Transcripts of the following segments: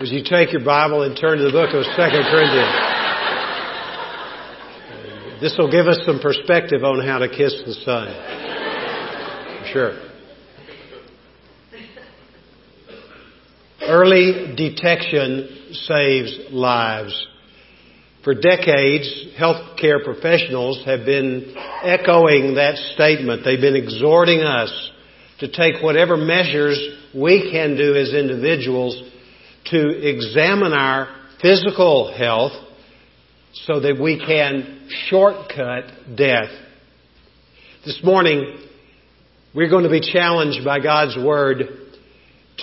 As you take your Bible and turn to the book of Second Corinthians, this will give us some perspective on how to kiss the sun. For sure. Early detection saves lives. For decades, healthcare professionals have been echoing that statement. They've been exhorting us to take whatever measures we can do as individuals to examine our physical health so that we can shortcut death. This morning, we're going to be challenged by God's Word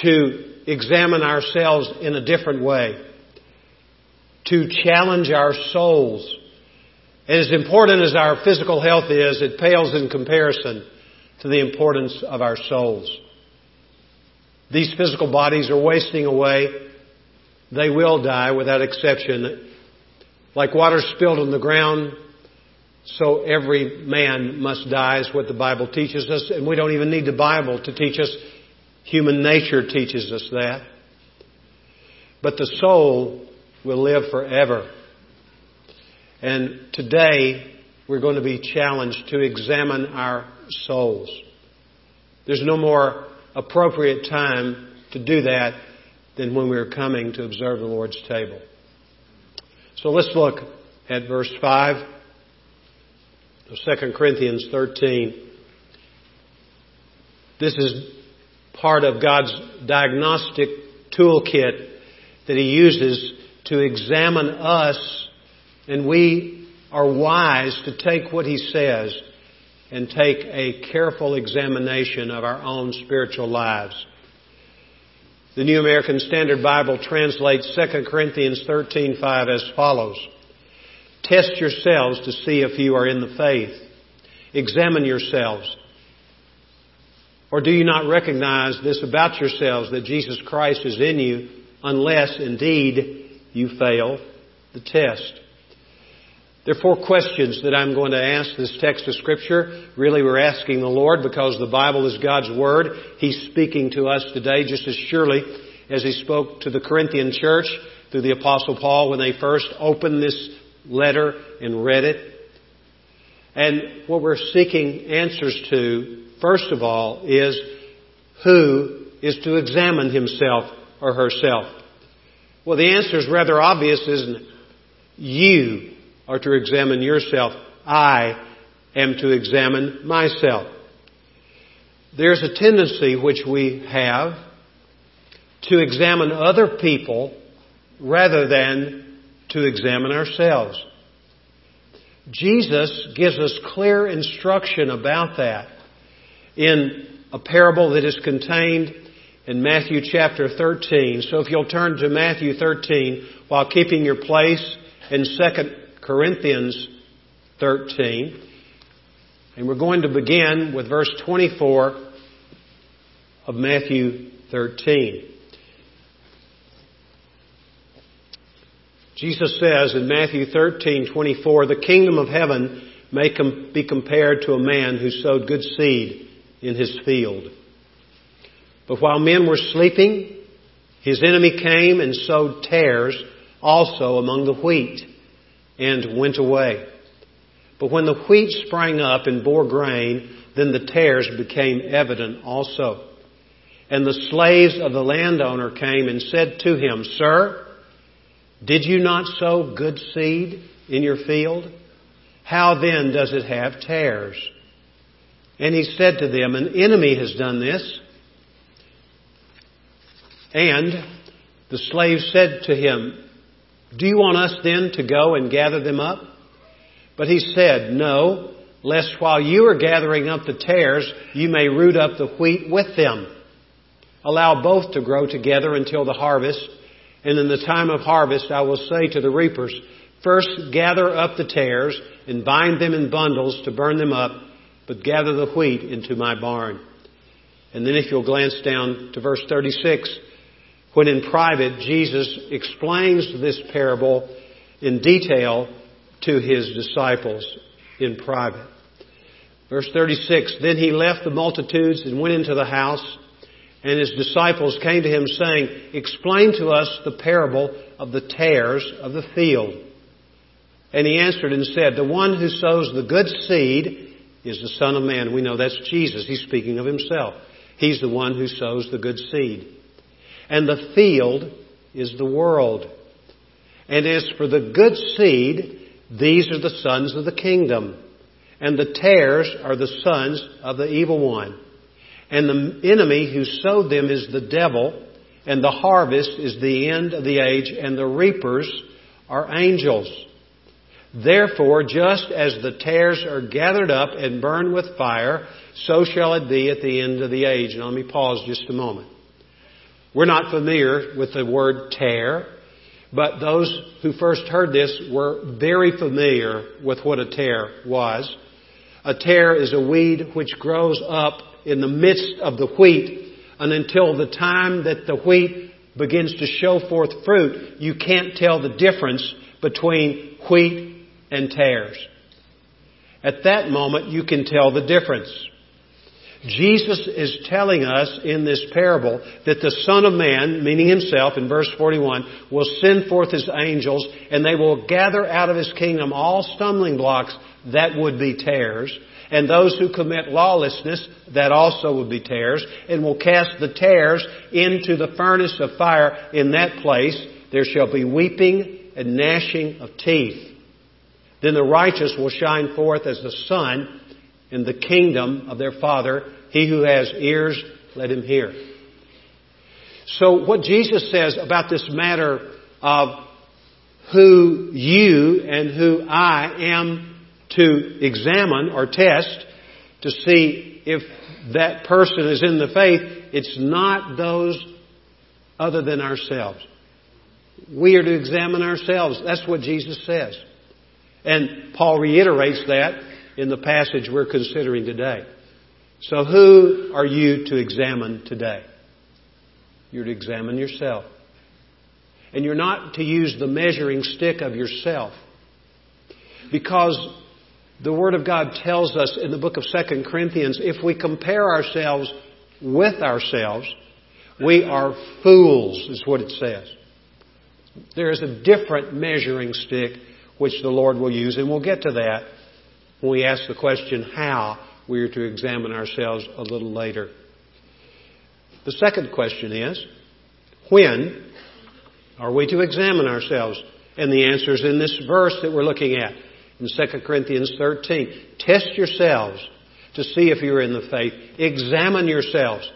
to examine ourselves in a different way, to challenge our souls. And as important as our physical health is, it pales in comparison to the importance of our souls. These physical bodies are wasting away. They will die without exception. Like water spilled on the ground, so every man must die is what the Bible teaches us, and we don't even need the Bible to teach us. Human nature teaches us that. But the soul will live forever. And today, we're going to be challenged to examine our souls. There's no more appropriate time to do that than when we are coming to observe the Lord's table. So let's look at verse 5 of 2 Corinthians 13. This is part of God's diagnostic toolkit that He uses to examine us, and we are wise to take what He says and take a careful examination of our own spiritual lives. The New American Standard Bible translates 2 Corinthians 13:5 as follows: Test yourselves to see if you are in the faith. Examine yourselves. Or do you not recognize this about yourselves that Jesus Christ is in you unless indeed you fail the test? There are four questions that I'm going to ask this text of Scripture. Really, we're asking the Lord because the Bible is God's Word. He's speaking to us today just as surely as He spoke to the Corinthian church through the Apostle Paul when they first opened this letter and read it. And what we're seeking answers to, first of all, is who is to examine himself or herself? Well, the answer is rather obvious, isn't it? You are to examine yourself. I am to examine myself. There's a tendency which we have to examine other people rather than to examine ourselves. Jesus gives us clear instruction about that in a parable that is contained in Matthew chapter 13. So if you'll turn to Matthew 13 while keeping your place in 2 Corinthians 13. And we're going to begin with verse 24 of Matthew 13. Jesus says in Matthew 13:24, "The kingdom of heaven may com- be compared to a man who sowed good seed in his field. But while men were sleeping, his enemy came and sowed tares also among the wheat and went away. But when the wheat sprang up and bore grain, then the tares became evident also. And the slaves of the landowner came and said to him, Sir, did you not sow good seed in your field? How then does it have tares? And he said to them, An enemy has done this. And the slave said to him, do you want us then to go and gather them up? But he said, No, lest while you are gathering up the tares, you may root up the wheat with them. Allow both to grow together until the harvest, and in the time of harvest I will say to the reapers, First gather up the tares and bind them in bundles to burn them up, but gather the wheat into my barn. And then if you'll glance down to verse 36, when in private Jesus explains this parable in detail to his disciples in private. Verse 36, Then he left the multitudes and went into the house, And his disciples came to him saying, Explain to us the parable of the tares of the field. And he answered and said, The one who sows the good seed is the Son of Man. We know that's Jesus. He's speaking of himself. He's the one who sows the good seed. And the field is the world. And as for the good seed, these are the sons of the kingdom. And the tares are the sons of the evil one. And the enemy who sowed them is the devil. And the harvest is the end of the age. And the reapers are angels. Therefore, just as the tares are gathered up and burned with fire, so shall it be at the end of the age. Now let me pause just a moment. We're not familiar with the word tare, but those who first heard this were very familiar with what a tare was. A tare is a weed which grows up in the midst of the wheat and until the time that the wheat begins to show forth fruit, you can't tell the difference between wheat and tares. At that moment, you can tell the difference. Jesus is telling us in this parable that the Son of Man, meaning Himself in verse 41, will send forth His angels and they will gather out of His kingdom all stumbling blocks that would be tares and those who commit lawlessness that also would be tares and will cast the tares into the furnace of fire in that place. There shall be weeping and gnashing of teeth. Then the righteous will shine forth as the sun in the kingdom of their Father. He who has ears, let him hear. So what Jesus says about this matter of who you and who I am to examine or test to see if that person is in the faith, it's not those other than ourselves. We are to examine ourselves. That's what Jesus says. And Paul reiterates that in the passage we're considering today. So who are you to examine today? You're to examine yourself. And you're not to use the measuring stick of yourself. Because the Word of God tells us in the book of 2 Corinthians, if we compare ourselves with ourselves, we are fools, is what it says. There is a different measuring stick which the Lord will use, and we'll get to that when we ask the question how we are to examine ourselves a little later. The second question is, when are we to examine ourselves? And the answer is in this verse that we're looking at in 2 Corinthians 13. Test yourselves to see if you're in the faith. Examine yourselves.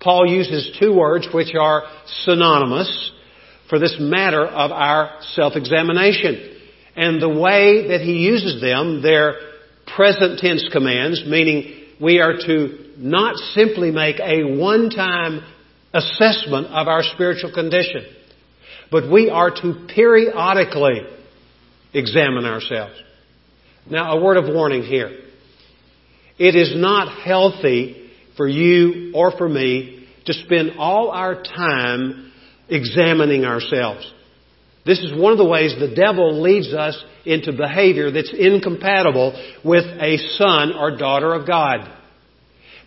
Paul uses two words which are synonymous for this matter of our self-examination. And the way that he uses them, they're present tense commands, meaning we are to not simply make a one-time assessment of our spiritual condition, but we are to periodically examine ourselves. Now, a word of warning here. It is not healthy for you or for me to spend all our time examining ourselves. This is one of the ways the devil leads us into behavior that's incompatible with a son or daughter of God.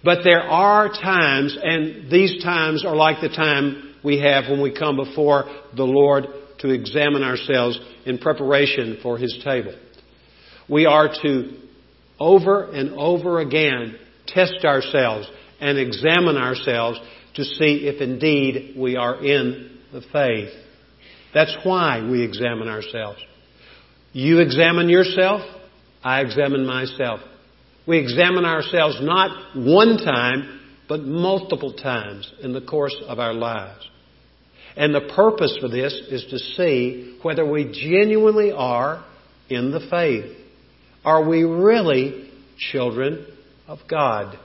But there are times, and these times are like the time we have when we come before the Lord to examine ourselves in preparation for His table. We are to over and over again test ourselves and examine ourselves to see if indeed we are in the faith. That's why we examine ourselves. You examine yourself, I examine myself. We examine ourselves not one time, but multiple times in the course of our lives. And the purpose for this is to see whether we genuinely are in the faith. Are we really children of God?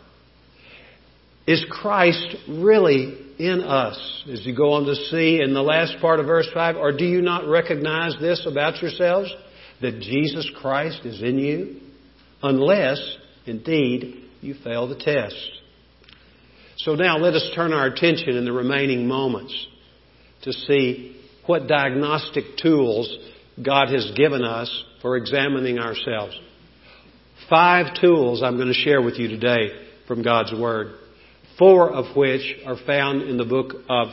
Is Christ really in us? As you go on to see in the last part of verse 5, or do you not recognize this about yourselves? That Jesus Christ is in you? Unless, indeed, you fail the test. So now let us turn our attention in the remaining moments to see what diagnostic tools God has given us for examining ourselves. Five tools I'm going to share with you today from God's Word. Four of which are found in the book of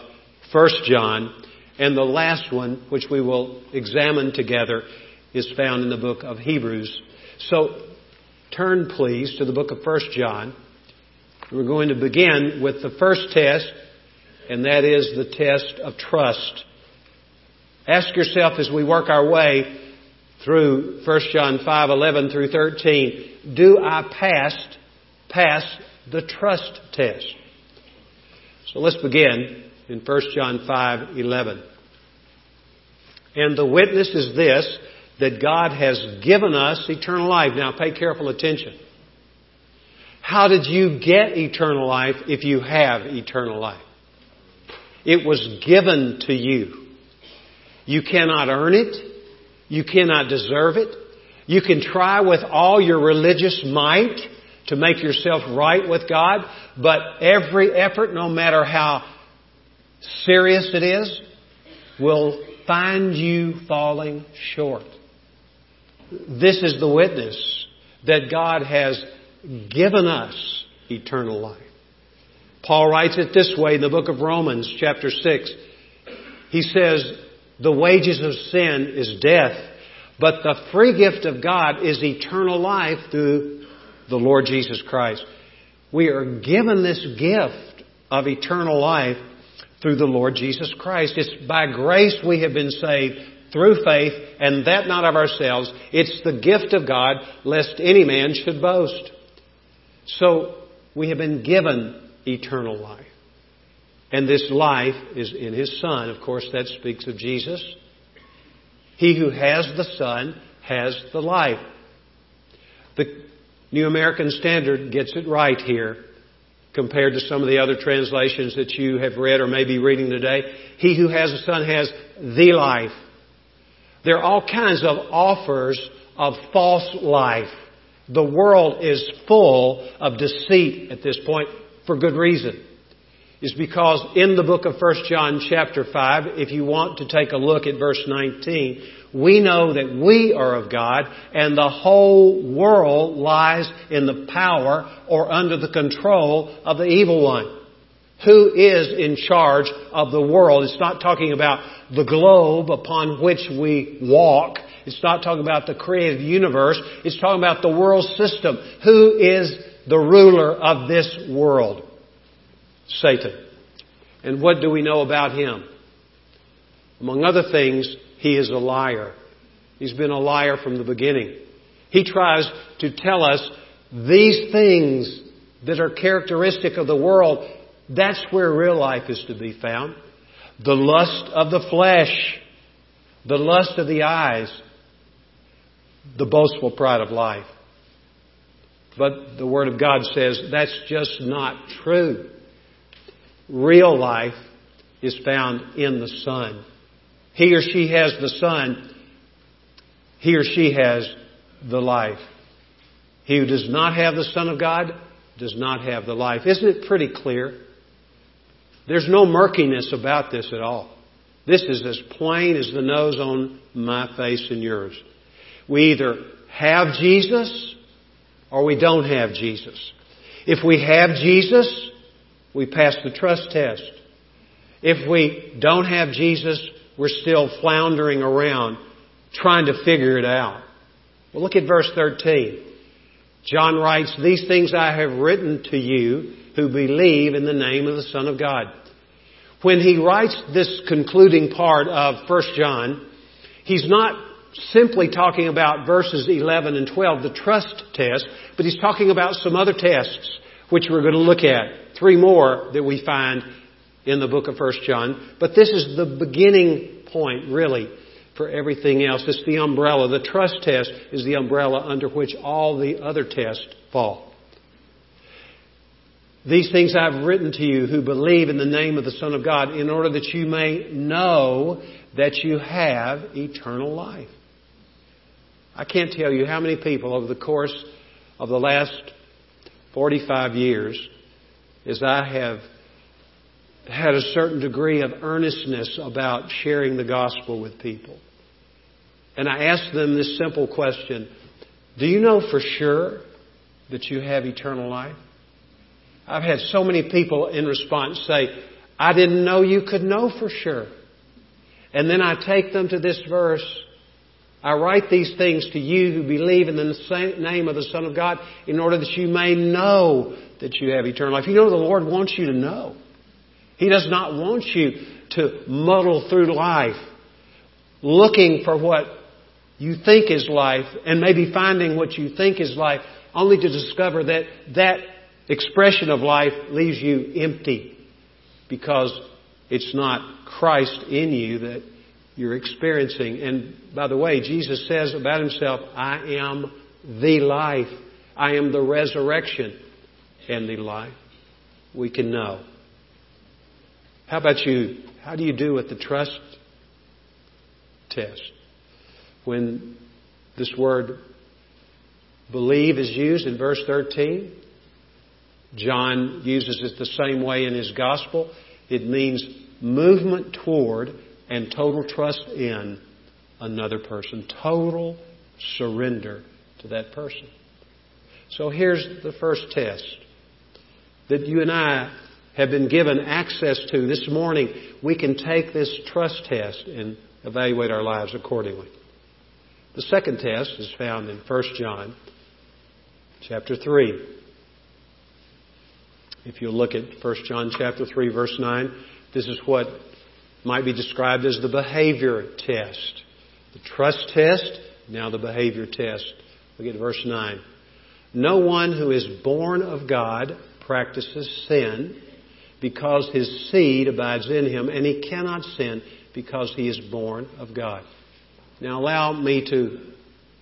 1 John, and the last one, which we will examine together, is found in the book of Hebrews. So turn please to the book of 1 John. We're going to begin with the first test, and that is the test of trust. Ask yourself as we work our way through 1 John 5, 11 through 13, do I pass, pass the trust test? So let's begin in 1 John 5, 11. And the witness is this, that God has given us eternal life. Now pay careful attention. How did you get eternal life if you have eternal life? It was given to you. You cannot earn it. You cannot deserve it. You can try with all your religious might to make yourself right with God, but every effort, no matter how serious it is, will find you falling short. This is the witness that God has given us eternal life. Paul writes it this way in the book of Romans, chapter 6. He says, The wages of sin is death, but the free gift of God is eternal life through the Lord Jesus Christ. We are given this gift of eternal life through the Lord Jesus Christ. It's by grace we have been saved through faith, and that not of ourselves. It's the gift of God, lest any man should boast. So, we have been given eternal life. And this life is in His Son. Of course, that speaks of Jesus. He who has the Son has the life. The New American Standard gets it right here compared to some of the other translations that you have read or may be reading today. He who has a Son has the life. There are all kinds of offers of false life. The world is full of deceit at this point for good reason. It's because in the book of 1 John chapter 5, if you want to take a look at verse 19, we know that we are of God and the whole world lies in the power or under the control of the evil one. Who is in charge of the world? It's not talking about the globe upon which we walk. It's not talking about the creative universe. It's talking about the world system. Who is the ruler of this world? Satan. And what do we know about him? Among other things, he is a liar. He's been a liar from the beginning. He tries to tell us these things that are characteristic of the world. That's where real life is to be found. The lust of the flesh, the lust of the eyes, the boastful pride of life. But the Word of God says that's just not true. Real life is found in the Son. He or she has the Son. He or she has the life. He who does not have the Son of God does not have the life. Isn't it pretty clear? There's no murkiness about this at all. This is as plain as the nose on my face and yours. We either have Jesus or we don't have Jesus. If we have Jesus, we pass the trust test. If we don't have Jesus, we're still floundering around trying to figure it out. Well, look at verse 13. John writes, These things I have written to you who believe in the name of the Son of God. When he writes this concluding part of 1 John, he's not simply talking about verses 11 and 12, the trust test, but he's talking about some other tests, which we're going to look at. Three more that we find in the book of 1 John. But this is the beginning point, really, for everything else. It's the umbrella. The trust test is the umbrella under which all the other tests fall. These things I've written to you who believe in the name of the Son of God in order that you may know that you have eternal life. I can't tell you how many people over the course of the last 45 years, as I have had a certain degree of earnestness about sharing the gospel with people. And I asked them this simple question Do you know for sure that you have eternal life? I've had so many people in response say, I didn't know you could know for sure. And then I take them to this verse. I write these things to you who believe in the name of the Son of God in order that you may know that you have eternal life. You know the Lord wants you to know. He does not want you to muddle through life looking for what you think is life and maybe finding what you think is life only to discover that that expression of life leaves you empty because it's not Christ in you that you're experiencing. And by the way, Jesus says about himself, I am the life. I am the resurrection and the life. We can know. How about you? How do you do with the trust test? When this word believe is used in verse 13, John uses it the same way in his gospel. It means movement toward and total trust in another person. Total surrender to that person. So here's the first test that you and I have been given access to this morning. We can take this trust test and evaluate our lives accordingly. The second test is found in 1 John chapter 3. If you look at 1 John chapter 3 verse 9, this is what might be described as the behavior test. The trust test, now the behavior test. Look at verse 9. No one who is born of God practices sin because his seed abides in him, and he cannot sin because he is born of God. Now allow me to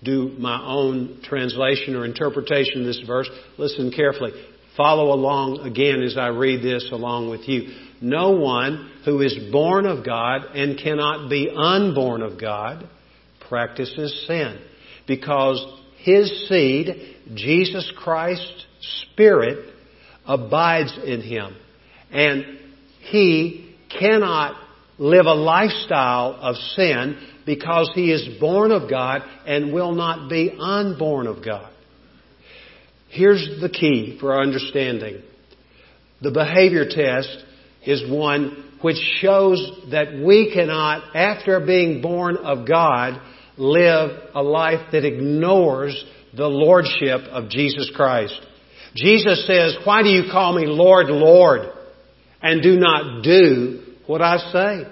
do my own translation or interpretation of this verse. Listen carefully. Follow along again as I read this along with you. No one who is born of God and cannot be unborn of God practices sin because his seed, Jesus Christ's Spirit, abides in him. And he cannot live a lifestyle of sin because he is born of God and will not be unborn of God. Here's the key for our understanding. The behavior test is one which shows that we cannot, after being born of God, live a life that ignores the Lordship of Jesus Christ. Jesus says, Why do you call me Lord, Lord, and do not do what I say?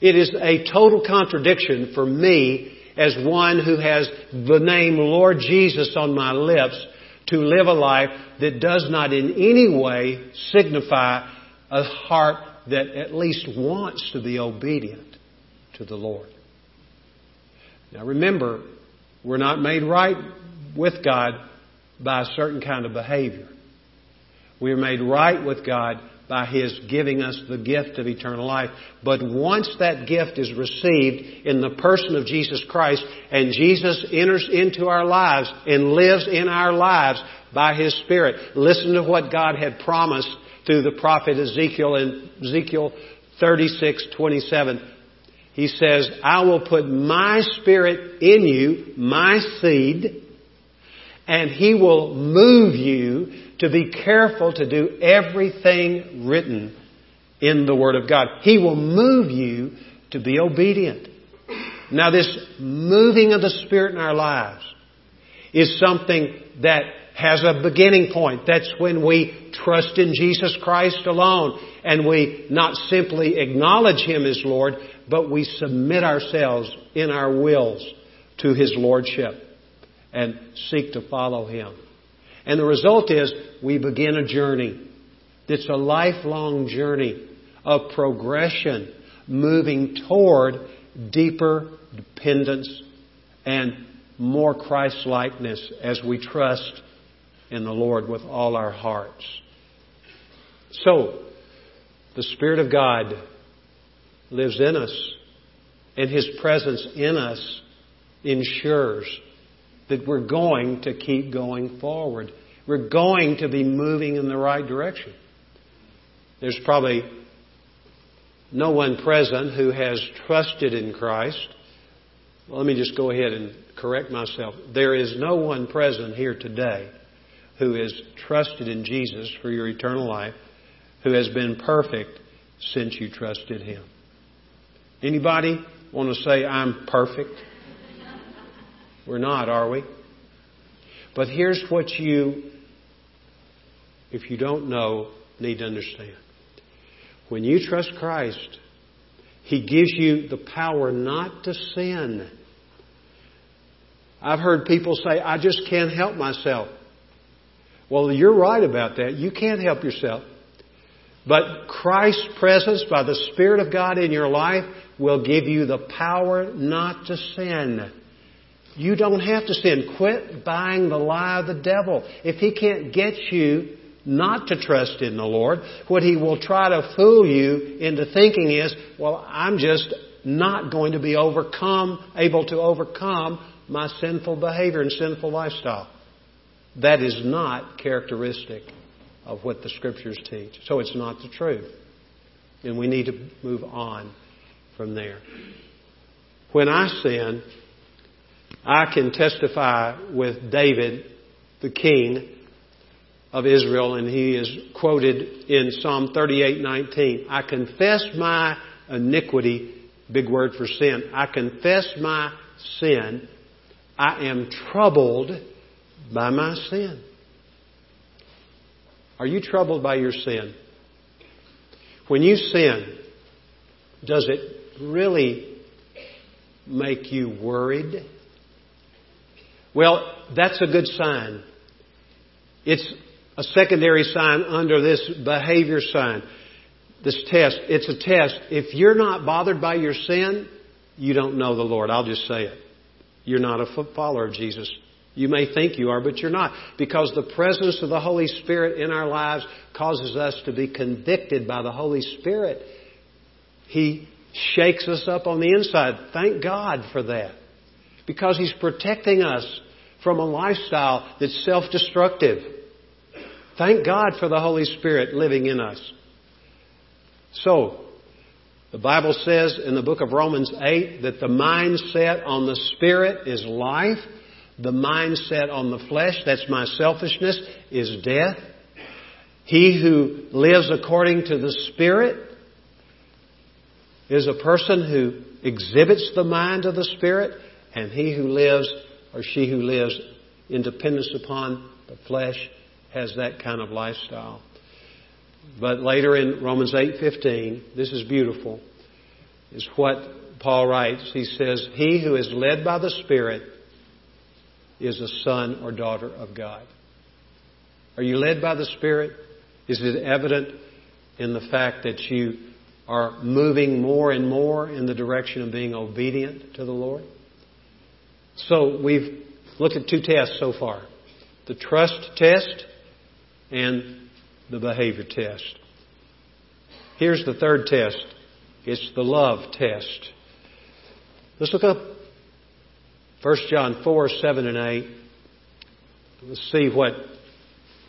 It is a total contradiction for me as one who has the name Lord Jesus on my lips to live a life that does not in any way signify a heart that at least wants to be obedient to the Lord. Now remember, we're not made right with God by a certain kind of behavior. We are made right with God by His giving us the gift of eternal life. But once that gift is received in the person of Jesus Christ and Jesus enters into our lives and lives in our lives by His Spirit, listen to what God had promised through the prophet Ezekiel in Ezekiel 36:27. He says, "I will put my spirit in you, my seed, and he will move you to be careful to do everything written in the Word of God. He will move you to be obedient. Now this moving of the Spirit in our lives is something that has a beginning point. That's when we trust in Jesus Christ alone and we not simply acknowledge Him as Lord, but we submit ourselves in our wills to His Lordship and seek to follow Him. And the result is we begin a journey. It's a lifelong journey of progression moving toward deeper dependence and more Christ likeness as we trust in the Lord with all our hearts. So, the Spirit of God lives in us, and His presence in us ensures that we're going to keep going forward. We're going to be moving in the right direction. There's probably no one present who has trusted in Christ. Well, let me just go ahead and correct myself. There is no one present here today who has trusted in Jesus for your eternal life, who has been perfect since you trusted Him. Anybody want to say, I'm perfect? We're not, are we? But here's what you, if you don't know, need to understand. When you trust Christ, He gives you the power not to sin. I've heard people say, I just can't help myself. Well, you're right about that. You can't help yourself. But Christ's presence by the Spirit of God in your life will give you the power not to sin. You don't have to sin. Quit buying the lie of the devil. If he can't get you not to trust in the Lord, what he will try to fool you into thinking is, well, I'm just not going to be overcome, able to overcome my sinful behavior and sinful lifestyle. That is not characteristic of what the Scriptures teach. So it's not the truth. And we need to move on from there. When I sin, I can testify with David, the king of Israel, and he is quoted in Psalm 38:19. I confess my iniquity, big word for sin. I confess my sin. I am troubled by my sin. Are you troubled by your sin? When you sin, does it really make you worried? Well, that's a good sign. It's a secondary sign under this behavior sign, this test. It's a test. If you're not bothered by your sin, you don't know the Lord. I'll just say it. You're not a follower of Jesus. You may think you are, but you're not. Because the presence of the Holy Spirit in our lives causes us to be convicted by the Holy Spirit. He shakes us up on the inside. Thank God for that. Because He's protecting us from a lifestyle that's self-destructive. Thank God for the Holy Spirit living in us. So, the Bible says in the book of Romans 8 that the mindset on the Spirit is life. The mindset on the flesh, that's my selfishness, is death. He who lives according to the Spirit is a person who exhibits the mind of the Spirit, and he who lives or she who lives in dependence upon the flesh has that kind of lifestyle. But later in Romans 8:15, this is beautiful, is what Paul writes. He says, "He who is led by the Spirit is a son or daughter of God." Are you led by the Spirit? Is it evident in the fact that you are moving more and more in the direction of being obedient to the Lord? So we've looked at two tests so far. The trust test and the behavior test. Here's the third test. It's the love test. Let's look up 1 John 4, 7 and 8. Let's see what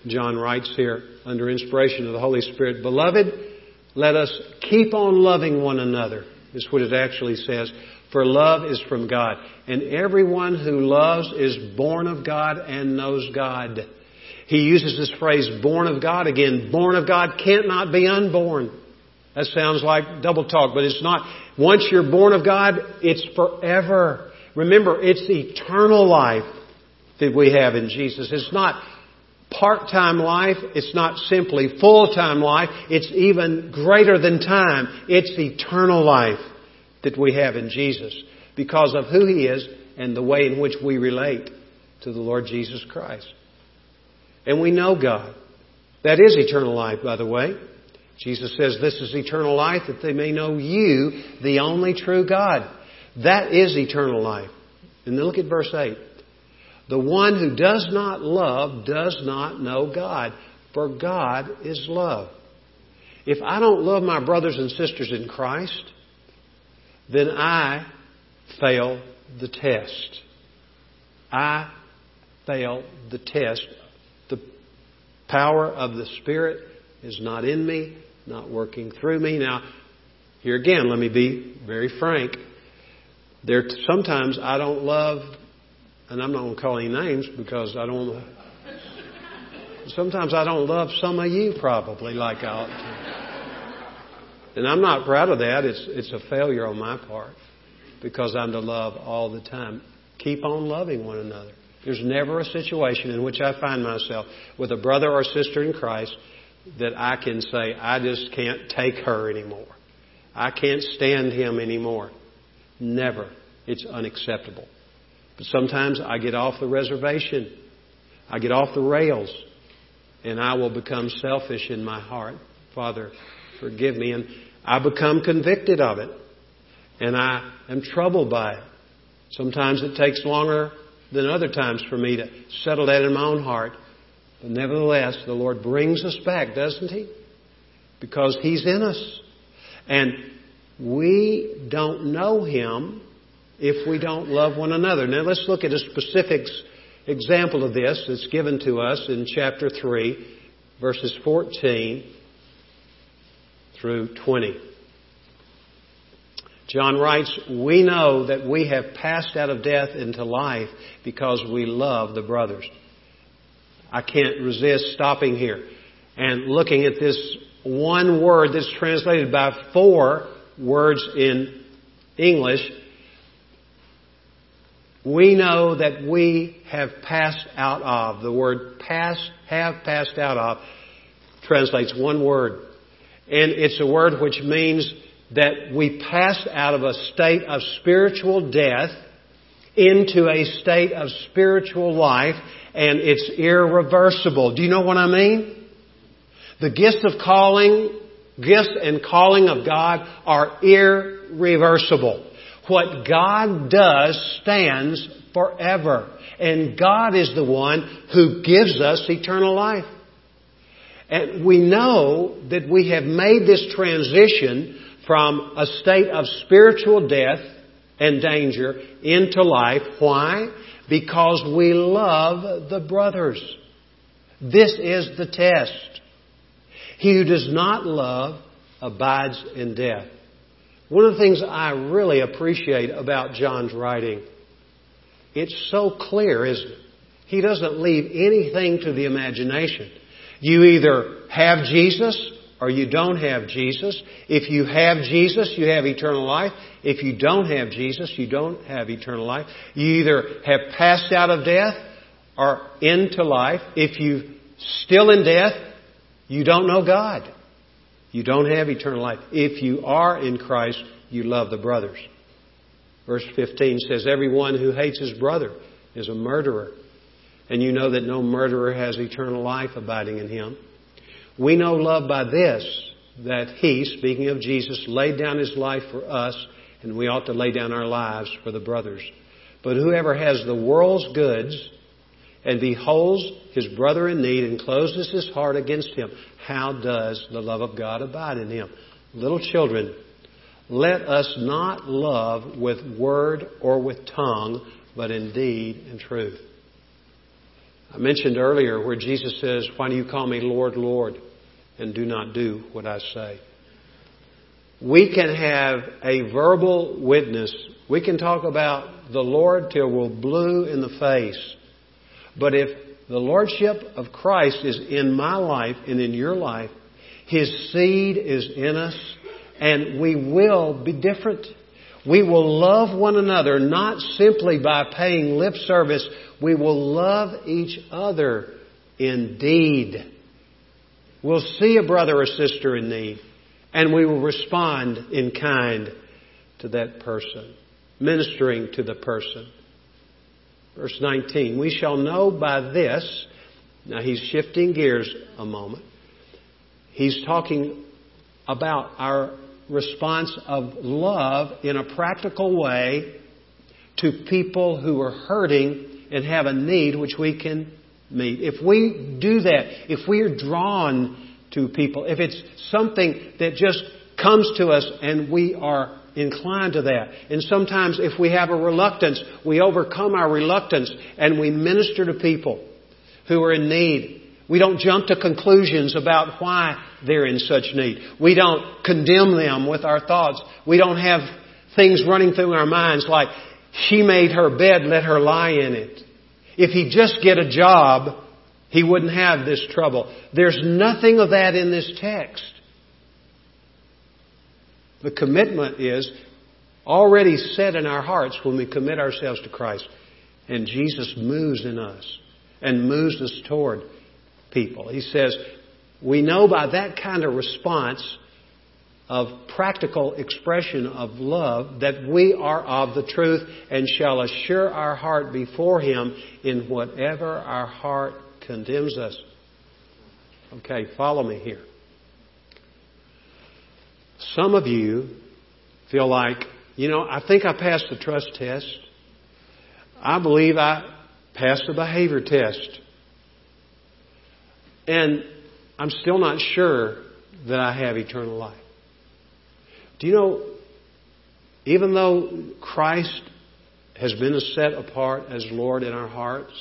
John writes here under inspiration of the Holy Spirit. Beloved, let us keep on loving one another, is what it actually says. For love is from God. And everyone who loves is born of God and knows God. He uses this phrase, born of God again. Born of God can't not be unborn. That sounds like double talk, but it's not. Once you're born of God, it's forever. Remember, it's eternal life that we have in Jesus. It's not part-time life. It's not simply full-time life. It's even greater than time. It's eternal life that we have in Jesus because of who He is and the way in which we relate to the Lord Jesus Christ. And we know God. That is eternal life, by the way. Jesus says, This is eternal life, that they may know you, the only true God. That is eternal life. And then look at verse 8. The one who does not love does not know God, for God is love. If I don't love my brothers and sisters in Christ, then I fail the test. I fail the test. Power of the Spirit is not in me, not working through me. Now, here again, let me be very frank. There sometimes I don't love, and I'm not going to call any names because I don't. sometimes I don't love some of you probably like I ought to. And I'm not proud of that. It's, it's a failure on my part because I'm to love all the time. Keep on loving one another. There's never a situation in which I find myself with a brother or sister in Christ that I can say, I just can't take her anymore. I can't stand him anymore. Never. It's unacceptable. But sometimes I get off the reservation. I get off the rails. And I will become selfish in my heart. Father, forgive me. And I become convicted of it. And I am troubled by it. Sometimes it takes longer than other times for me to settle that in my own heart. But nevertheless, the Lord brings us back, doesn't He? Because He's in us. And we don't know Him if we don't love one another. Now let's look at a specific example of this that's given to us in chapter 3, verses 14 through 20. John writes, We know that we have passed out of death into life because we love the brothers. I can't resist stopping here and looking at this one word that's translated by four words in English. We know that we have passed out of. The word pass, have passed out of, translates one word. And it's a word which means that we pass out of a state of spiritual death into a state of spiritual life and it's irreversible. Do you know what I mean? The gifts of calling, gifts and calling of God are irreversible. What God does stands forever. And God is the one who gives us eternal life. And we know that we have made this transition from a state of spiritual death and danger into life. Why? Because we love the brothers. This is the test. He who does not love abides in death. One of the things I really appreciate about John's writing, it's so clear, isn't it? He doesn't leave anything to the imagination. You either have Jesus or you don't have Jesus. If you have Jesus, you have eternal life. If you don't have Jesus, you don't have eternal life. You either have passed out of death or into life. If you're still in death, you don't know God. You don't have eternal life. If you are in Christ, you love the brothers. Verse 15 says, Everyone who hates his brother is a murderer. And you know that no murderer has eternal life abiding in him. We know love by this, that He, speaking of Jesus, laid down His life for us, and we ought to lay down our lives for the brothers. But whoever has the world's goods and beholds his brother in need and closes his heart against him, how does the love of God abide in him? Little children, let us not love with word or with tongue, but in deed and truth. I mentioned earlier where Jesus says, Why do you call me Lord, Lord? And do not do what I say. We can have a verbal witness. We can talk about the Lord till we're blue in the face. But if the Lordship of Christ is in my life and in your life, His seed is in us, and we will be different. We will love one another not simply by paying lip service, we will love each other in deed. We'll see a brother or sister in need, and we will respond in kind to that person, ministering to the person. Verse 19, we shall know by this, now he's shifting gears a moment. He's talking about our response of love in a practical way to people who are hurting and have a need which we can meet, if we do that, if we are drawn to people, if it's something that just comes to us and we are inclined to that. And sometimes if we have a reluctance, we overcome our reluctance and we minister to people who are in need. We don't jump to conclusions about why they're in such need. We don't condemn them with our thoughts. We don't have things running through our minds like, she made her bed, let her lie in it. If he'd just get a job, he wouldn't have this trouble. There's nothing of that in this text. The commitment is already set in our hearts when we commit ourselves to Christ. And Jesus moves in us and moves us toward people. He says, we know by that kind of response of practical expression of love that we are of the truth and shall assure our heart before Him in whatever our heart condemns us. Okay, follow me here. Some of you feel like, you know, I think I passed the trust test. I believe I passed the behavior test. And I'm still not sure that I have eternal life. Do you know, even though Christ has been set apart as Lord in our hearts,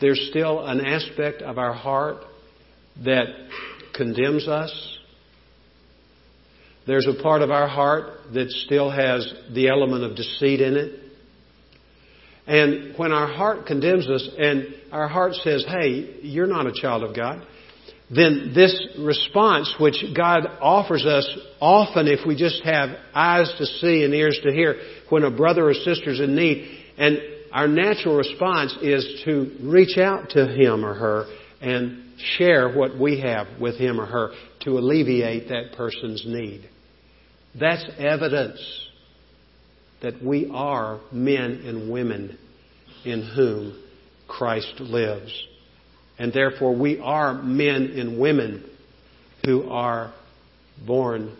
there's still an aspect of our heart that condemns us. There's a part of our heart that still has the element of deceit in it. And when our heart condemns us and our heart says, hey, you're not a child of God, then this response which God offers us often if we just have eyes to see and ears to hear when a brother or sister is in need, and our natural response is to reach out to him or her and share what we have with him or her to alleviate that person's need. That's evidence that we are men and women in whom Christ lives. And therefore, we are men and women who are born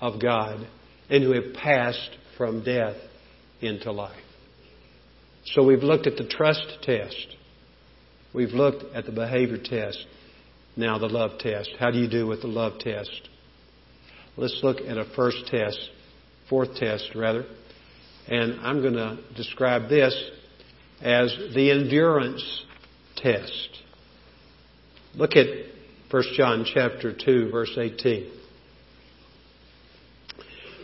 of God and who have passed from death into life. So we've looked at the trust test. We've looked at the behavior test. Now the love test. How do you do with the love test? Let's look at a first test, fourth test rather. And I'm going to describe this as the endurance test. Look at 1 John chapter 2 verse 18.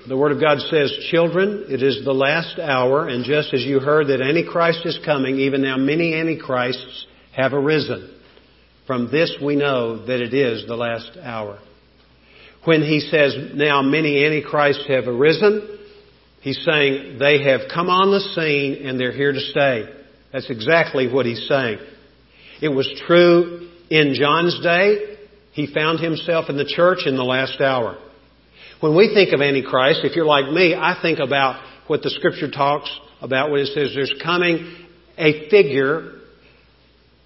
The Word of God says, Children, it is the last hour, and just as you heard that Antichrist is coming, even now many Antichrists have arisen. From this we know that it is the last hour. When he says, now many Antichrists have arisen, he's saying they have come on the scene and they're here to stay. That's exactly what he's saying. It was true in John's day. He found himself in the church in the last hour. When we think of Antichrist, if you're like me, I think about what the scripture talks about when it says there's coming a figure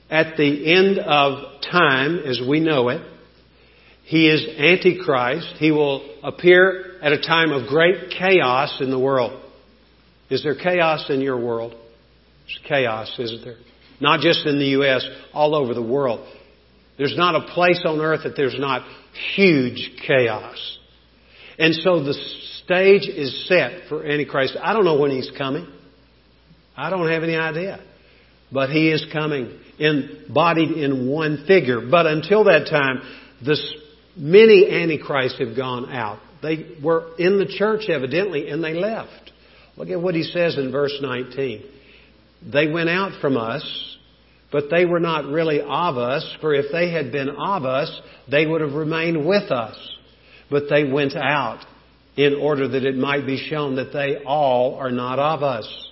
at the end of time as we know it. He is Antichrist. He will appear at a time of great chaos in the world. Is there chaos in your world? There's chaos, isn't there? Not just in the U.S., all over the world. There's not a place on earth that there's not huge chaos. And so the stage is set for Antichrist. I don't know when he's coming. I don't have any idea. But he is coming embodied in one figure. But until that time, the many Antichrists have gone out. They were in the church evidently and they left. Look at what he says in verse 19. They went out from us, but they were not really of us, for if they had been of us, they would have remained with us. But they went out in order that it might be shown that they all are not of us.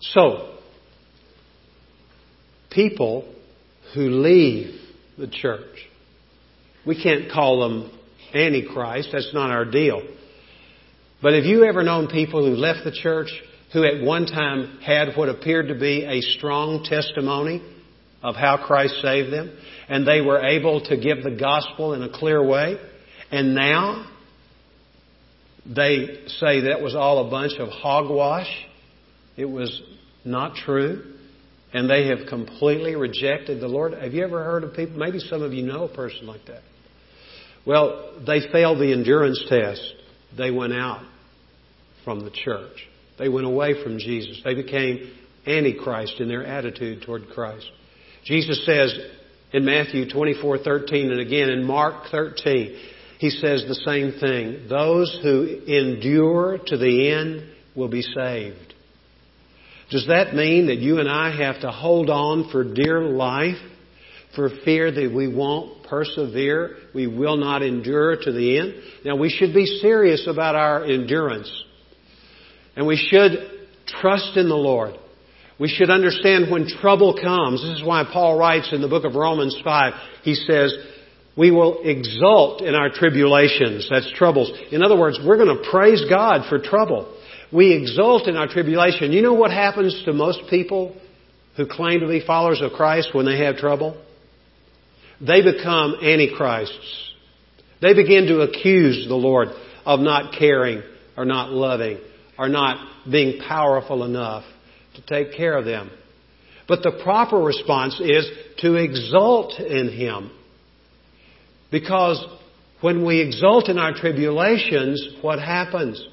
So, people who leave the church, we can't call them Antichrist, that's not our deal. But have you ever known people who left the church who at one time had what appeared to be a strong testimony of how Christ saved them, and they were able to give the gospel in a clear way, and now they say that was all a bunch of hogwash. It was not true. And they have completely rejected the Lord. Have you ever heard of people? Maybe some of you know a person like that. Well, they failed the endurance test. They went out from the church. They went away from Jesus. They became antichrist in their attitude toward Christ. Jesus says in Matthew 24:13 and again in Mark 13, he says the same thing. Those who endure to the end will be saved. Does that mean that you and I have to hold on for dear life for fear that we won't persevere, we will not endure to the end. Now we should be serious about our endurance. And we should trust in the Lord. We should understand when trouble comes. This is why Paul writes in the book of Romans 5, he says, we will exult in our tribulations. That's troubles. In other words, we're going to praise God for trouble. We exult in our tribulation. You know what happens to most people who claim to be followers of Christ when they have trouble? They become antichrists. They begin to accuse the Lord of not caring or not loving or not being powerful enough to take care of them. But the proper response is to exult in Him. Because when we exult in our tribulations, what happens?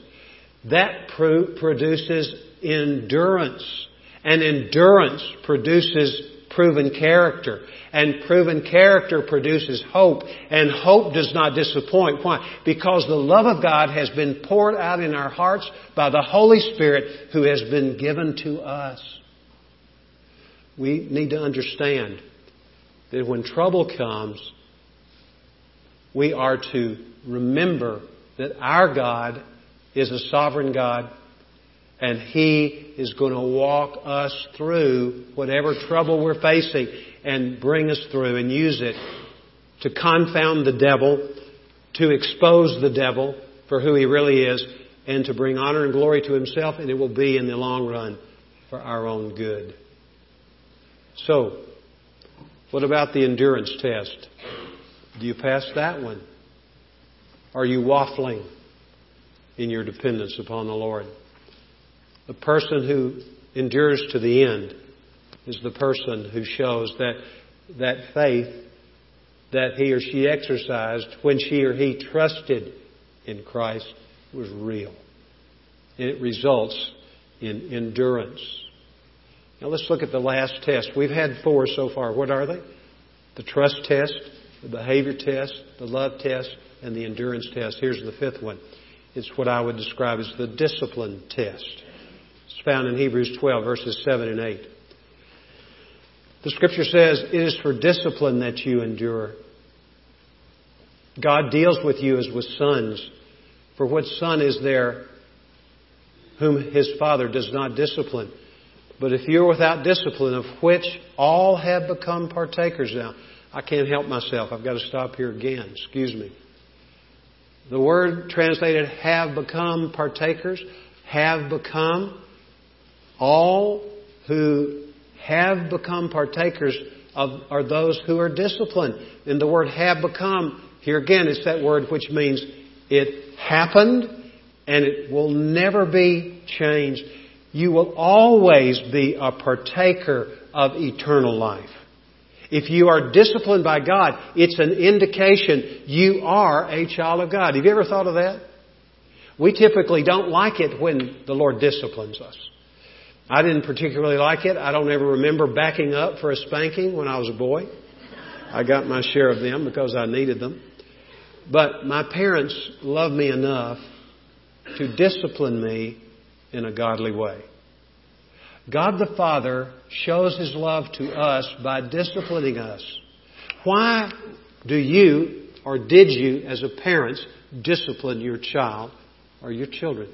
That produces endurance. And endurance produces proven character. And proven character produces hope. And hope does not disappoint. Why? Because the love of God has been poured out in our hearts by the Holy Spirit who has been given to us. We need to understand that when trouble comes, we are to remember that our God is a sovereign God and He is going to walk us through whatever trouble we're facing and bring us through and use it to confound the devil, to expose the devil for who he really is, and to bring honor and glory to himself, and it will be in the long run for our own good. So, what about the endurance test? Do you pass that one? Are you waffling in your dependence upon the Lord? The person who endures to the end is the person who shows that that faith that he or she exercised when she or he trusted in Christ was real. And it results in endurance. Now let's look at the last test. We've had four so far. What are they? The trust test, the behavior test, the love test, and the endurance test. Here's the fifth one. It's what I would describe as the discipline test. It's found in Hebrews 12, verses 7 and 8. The scripture says, it is for discipline that you endure. God deals with you as with sons. For what son is there whom his father does not discipline? But if you're without discipline, of which all have become partakers now, I can't help myself. I've got to stop here again. Excuse me. The word translated have become partakers, have become all who have become partakers of are those who are disciplined. And the word have become, here again, it's that word which means it happened and it will never be changed. You will always be a partaker of eternal life. If you are disciplined by God, it's an indication you are a child of God. Have you ever thought of that? We typically don't like it when the Lord disciplines us. I didn't particularly like it. I don't ever remember backing up for a spanking when I was a boy. I got my share of them because I needed them. But my parents loved me enough to discipline me in a godly way. God the Father shows His love to us by disciplining us. Why do you, or did you, as a parent, discipline your child or your children?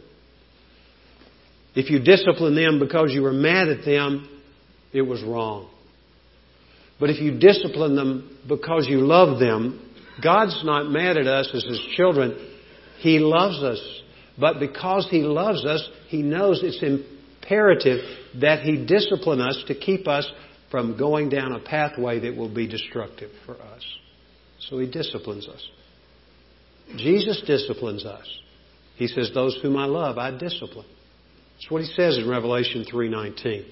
If you discipline them because you were mad at them, it was wrong. But if you discipline them because you love them, God's not mad at us as His children. He loves us. But because He loves us, He knows it's imperative that He discipline us to keep us from going down a pathway that will be destructive for us. So He disciplines us. Jesus disciplines us. He says, those whom I love, I discipline. That's what he says in Revelation 3:19.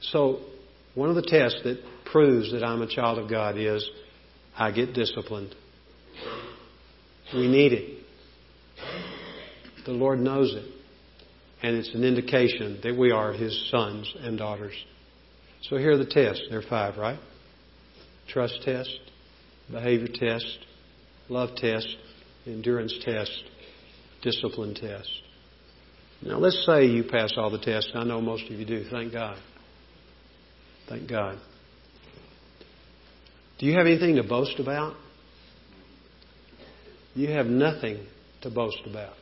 So, one of the tests that proves that I'm a child of God is I get disciplined. We need it. The Lord knows it. And it's an indication that we are His sons and daughters. So here are the tests. There are five, right? Trust test, behavior test, love test, endurance test, discipline test. Now, let's say you pass all the tests. I know most of you do. Thank God. Thank God. Do you have anything to boast about? You have nothing to boast about.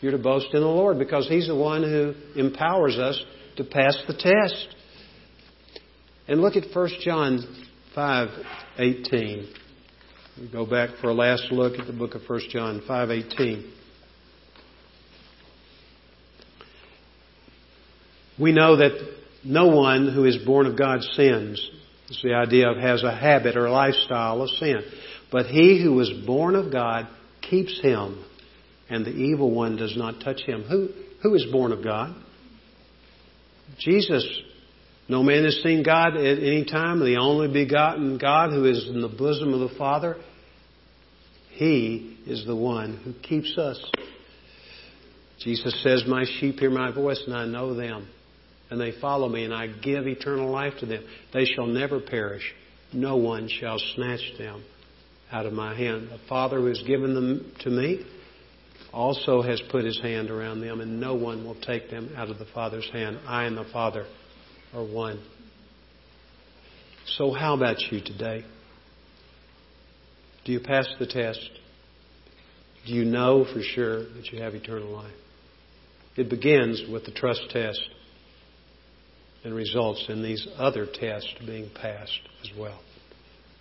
You're to boast in the Lord because He's the one who empowers us to pass the test. And look at 1 John 5:18. We go back for a last look at the book of 1 John 5:18. We know that no one who is born of God sins. It's the idea of has a habit or lifestyle of sin. But he who is born of God keeps him, and the evil one does not touch him. Who, who is born of God? Jesus. No man has seen God at any time, the only begotten God who is in the bosom of the Father. He is the one who keeps us. Jesus says, My sheep hear my voice, and I know them and they follow me, and I give eternal life to them. They shall never perish. No one shall snatch them out of my hand. The Father who has given them to me also has put his hand around them, and no one will take them out of the Father's hand. I and the Father are one. So, how about you today? Do you pass the test? Do you know for sure that you have eternal life? It begins with the trust test and results in these other tests being passed as well.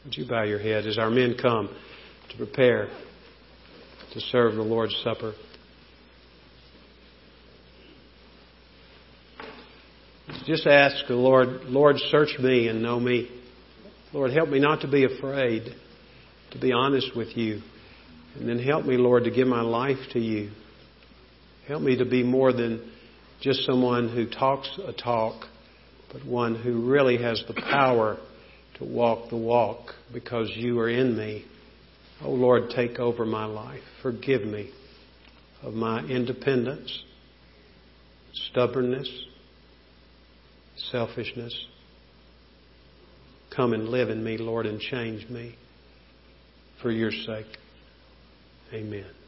Would you bow your head as our men come to prepare to serve the Lord's Supper? Just ask the Lord, Lord, search me and know me. Lord, help me not to be afraid, to be honest with you. And then help me, Lord, to give my life to you. Help me to be more than just someone who talks a talk, but one who really has the power to walk the walk because you are in me. Oh Lord, take over my life. Forgive me of my independence, stubbornness, selfishness. Come and live in me, Lord, and change me for your sake. Amen.